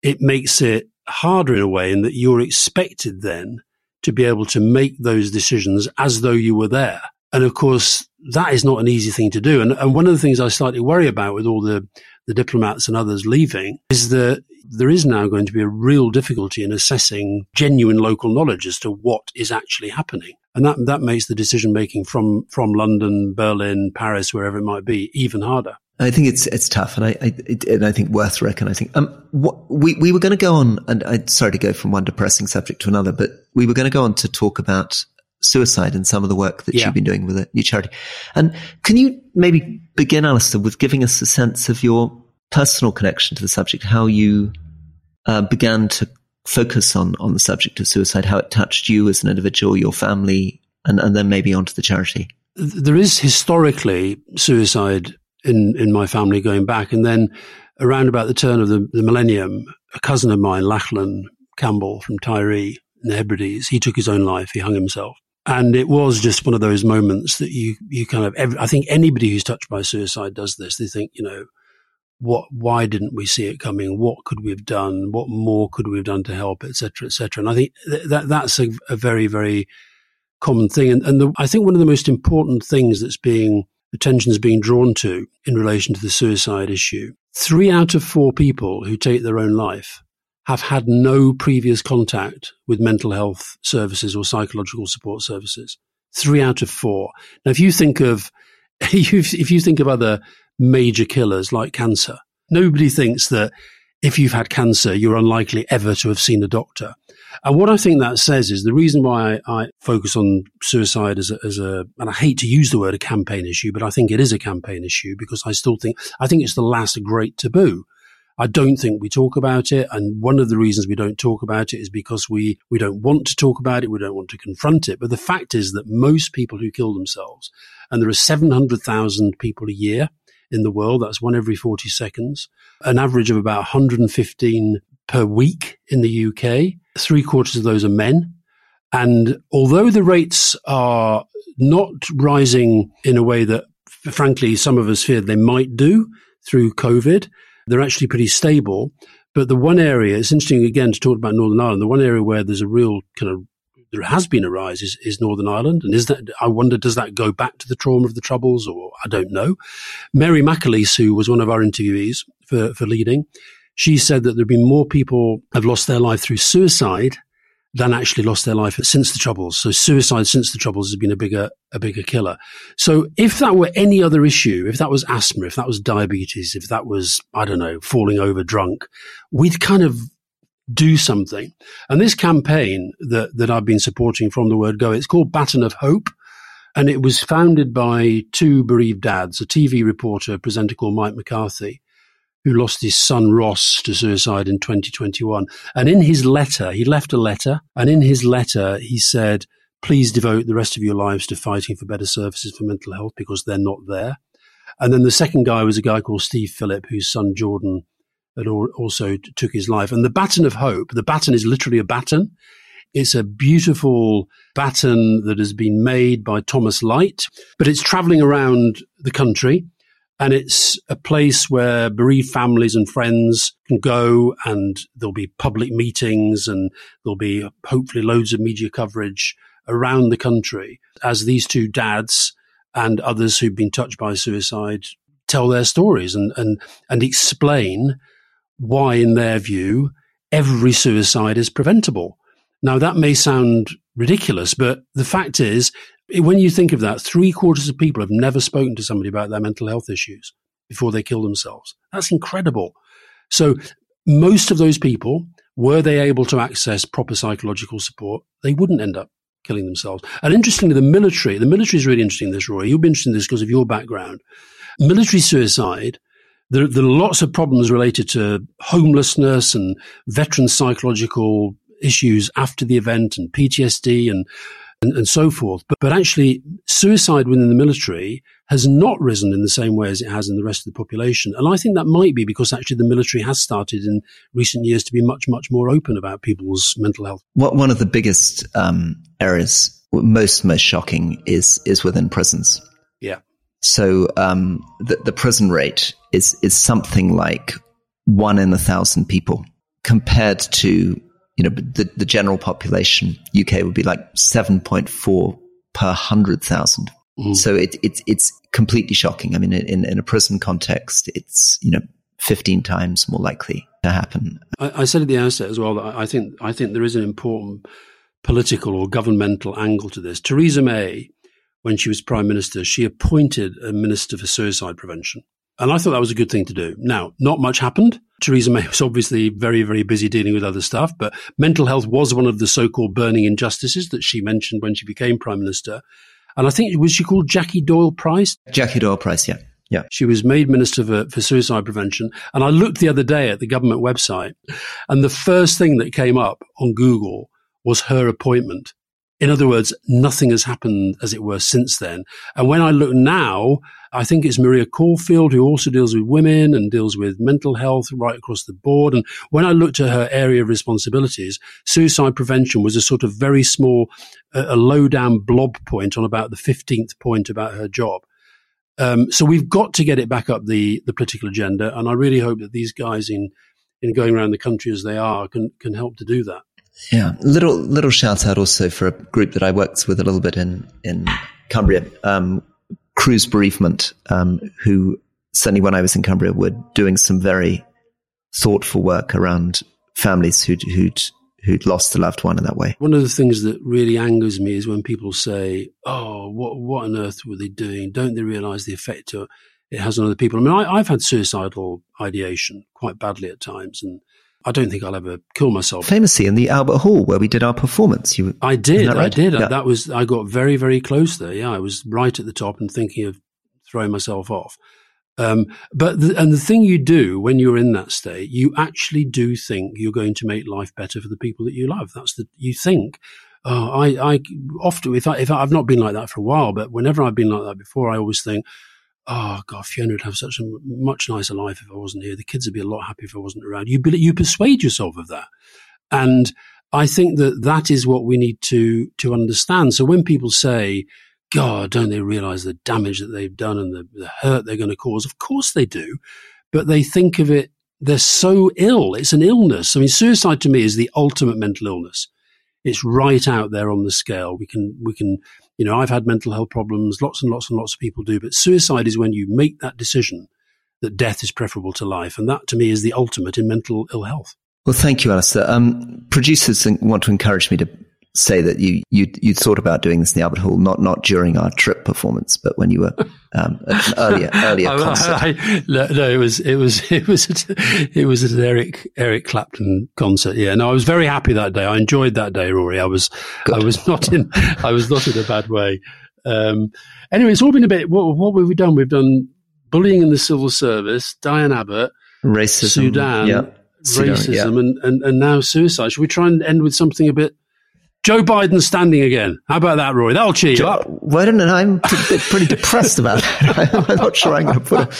it makes it harder in a way in that you're expected then to be able to make those decisions as though you were there. And of course, that is not an easy thing to do. And, and one of the things I slightly worry about with all the the diplomats and others leaving is that there is now going to be a real difficulty in assessing genuine local knowledge as to what is actually happening. And that, that makes the decision making from, from London, Berlin, Paris, wherever it might be, even harder. I think it's it's tough, and I, I and I think worth recognizing. Um, we we were going to go on, and I'm sorry to go from one depressing subject to another, but we were going to go on to talk about suicide and some of the work that yeah. you've been doing with a new charity. And can you maybe begin, Alastair, with giving us a sense of your personal connection to the subject, how you uh, began to focus on, on the subject of suicide, how it touched you as an individual, your family, and, and then maybe onto the charity? There is historically suicide in, in my family going back. And then around about the turn of the, the millennium, a cousin of mine, Lachlan Campbell from Tiree in the Hebrides, he took his own life. He hung himself. And it was just one of those moments that you, you kind of, every, I think anybody who's touched by suicide does this. They think, you know, what, why didn't we see it coming? What could we have done? What more could we have done to help, etc., etc. And I think that that's a, a very, very common thing. And, and the, I think one of the most important things that's being, attention is being drawn to in relation to the suicide issue. Three out of four people who take their own life have had no previous contact with mental health services or psychological support services. Three out of four. Now, if you think of, if you think of other major killers like cancer, nobody thinks that if you've had cancer, you're unlikely ever to have seen a doctor. And what I think that says is the reason why I, I focus on suicide as a, as a, and I hate to use the word a campaign issue, but I think it is a campaign issue because I still think, I think it's the last great taboo. I don't think we talk about it. And one of the reasons we don't talk about it is because we, we don't want to talk about it. We don't want to confront it. But the fact is that most people who kill themselves, and there are 700,000 people a year in the world, that's one every 40 seconds, an average of about 115 per week in the UK. Three quarters of those are men. And although the rates are not rising in a way that, frankly, some of us feared they might do through COVID, they're actually pretty stable. But the one area, it's interesting again to talk about Northern Ireland, the one area where there's a real kind of there has been a rise is, is Northern Ireland. And is that, I wonder, does that go back to the trauma of the Troubles or I don't know. Mary McAleese, who was one of our interviewees for, for leading, she said that there have been more people have lost their life through suicide than actually lost their life since the Troubles. So suicide since the Troubles has been a bigger, a bigger killer. So if that were any other issue, if that was asthma, if that was diabetes, if that was, I don't know, falling over drunk, we'd kind of do something. And this campaign that, that I've been supporting from the word go, it's called Baton of Hope. And it was founded by two bereaved dads, a TV reporter, a presenter called Mike McCarthy, who lost his son Ross to suicide in 2021. And in his letter, he left a letter, and in his letter, he said, please devote the rest of your lives to fighting for better services for mental health because they're not there. And then the second guy was a guy called Steve Phillip, whose son Jordan had also took his life. And the baton of hope, the baton is literally a baton. It's a beautiful baton that has been made by Thomas Lyte, but it's traveling around the country and it's a place where bereaved families and friends can go and there'll be public meetings and there'll be hopefully loads of media coverage around the country as these two dads and others who've been touched by suicide tell their stories and, and, and explain why, in their view, every suicide is preventable. Now, that may sound ridiculous, but the fact is when you think of that, three quarters of people have never spoken to somebody about their mental health issues before they kill themselves. That's incredible. So most of those people, were they able to access proper psychological support, they wouldn't end up killing themselves. And interestingly, the military, the military is really interesting in this, Roy. You'll be interested in this because of your background. Military suicide, there, there are lots of problems related to homelessness and veteran psychological issues after the event and PTSD and and, and so forth. But, but actually, suicide within the military has not risen in the same way as it has in the rest of the population. And I think that might be because actually the military has started in recent years to be much, much more open about people's mental health. What, one of the biggest um, areas, most, most shocking, is, is within prisons. Yeah. So um, the, the prison rate is, is something like one in a thousand people compared to you know, the, the general population, UK would be like 7.4 per 100,000. Mm. So it, it, it's completely shocking. I mean, in, in a prison context, it's, you know, 15 times more likely to happen. I, I said at the outset as well that I think, I think there is an important political or governmental angle to this. Theresa May, when she was prime minister, she appointed a minister for suicide prevention. And I thought that was a good thing to do. Now, not much happened. Theresa May was obviously very, very busy dealing with other stuff, but mental health was one of the so-called burning injustices that she mentioned when she became prime minister. And I think, was she called Jackie Doyle Price? Jackie Doyle Price, yeah. Yeah. She was made Minister for, for Suicide Prevention. And I looked the other day at the government website, and the first thing that came up on Google was her appointment. In other words, nothing has happened, as it were, since then. And when I look now, I think it's Maria Caulfield who also deals with women and deals with mental health right across the board. And when I looked at her area of responsibilities, suicide prevention was a sort of very small, uh, a low down blob point on about the 15th point about her job. Um, so we've got to get it back up the, the political agenda. And I really hope that these guys in, in going around the country as they are can, can help to do that. Yeah, little little shout out also for a group that I worked with a little bit in in Cumbria, um, Cruse Bereavement, um, who certainly when I was in Cumbria were doing some very thoughtful work around families who'd who'd who'd lost a loved one in that way. One of the things that really angers me is when people say, "Oh, what what on earth were they doing? Don't they realise the effect it has on other people. I mean, I, I've had suicidal ideation quite badly at times, and I don't think I'll ever kill myself. Famously in the Albert Hall where we did our performance. You, I did, right? I did. Yeah. That was I got very, very close there. Yeah, I was right at the top and thinking of throwing myself off. Um, but the, and the thing you do when you're in that state, you actually do think you're going to make life better for the people that you love. That's the you think. Oh, I, I often if I if I, I've not been like that for a while, but whenever I've been like that before, I always think, oh God, Fiona would have such a much nicer life if I wasn't here. The kids would be a lot happier if I wasn't around. You you persuade yourself of that, and I think that that is what we need to to understand. So when people say, God, don't they realize the damage that they've done and the, the hurt they're going to cause? Of course they do, but they think of it. They're so ill. It's an illness. I mean, suicide to me is the ultimate mental illness. It's right out there on the scale. We can we can you know, I've had mental health problems, lots and lots and lots of people do, but suicide is when you make that decision that death is preferable to life. And that to me is the ultimate in mental ill health. Well, thank you, Alastair. Um, producers want to encourage me to say that you you you thought about doing this in the Albert Hall, not not during our trip performance, but when you were um, at an earlier earlier I- concert. I- no, no, it was it was it was at, it was at an Eric Eric Clapton concert. Yeah, no, I was very happy that day. I enjoyed that day, Rory. I was I was not in I was not in a bad way. Um, anyway, it's all been a bit. What, what have we done? We've done bullying in the civil service, Diane Abbott, Racism, Sudan, yeah. Racism, and, and and now suicide. Should we try and end with something a bit? Joe Biden standing again. How about that, Roy? That'll cheer you up. Don't I'm pretty depressed about it. I'm not sure I'm going to put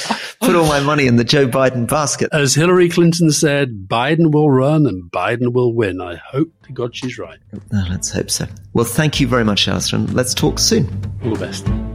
put all my money in the Joe Biden basket. As Hillary Clinton said, Biden will run and Biden will win. I hope to God she's right. Oh, let's hope so. Well, thank you very much, Alastair, and let's talk soon. All the best.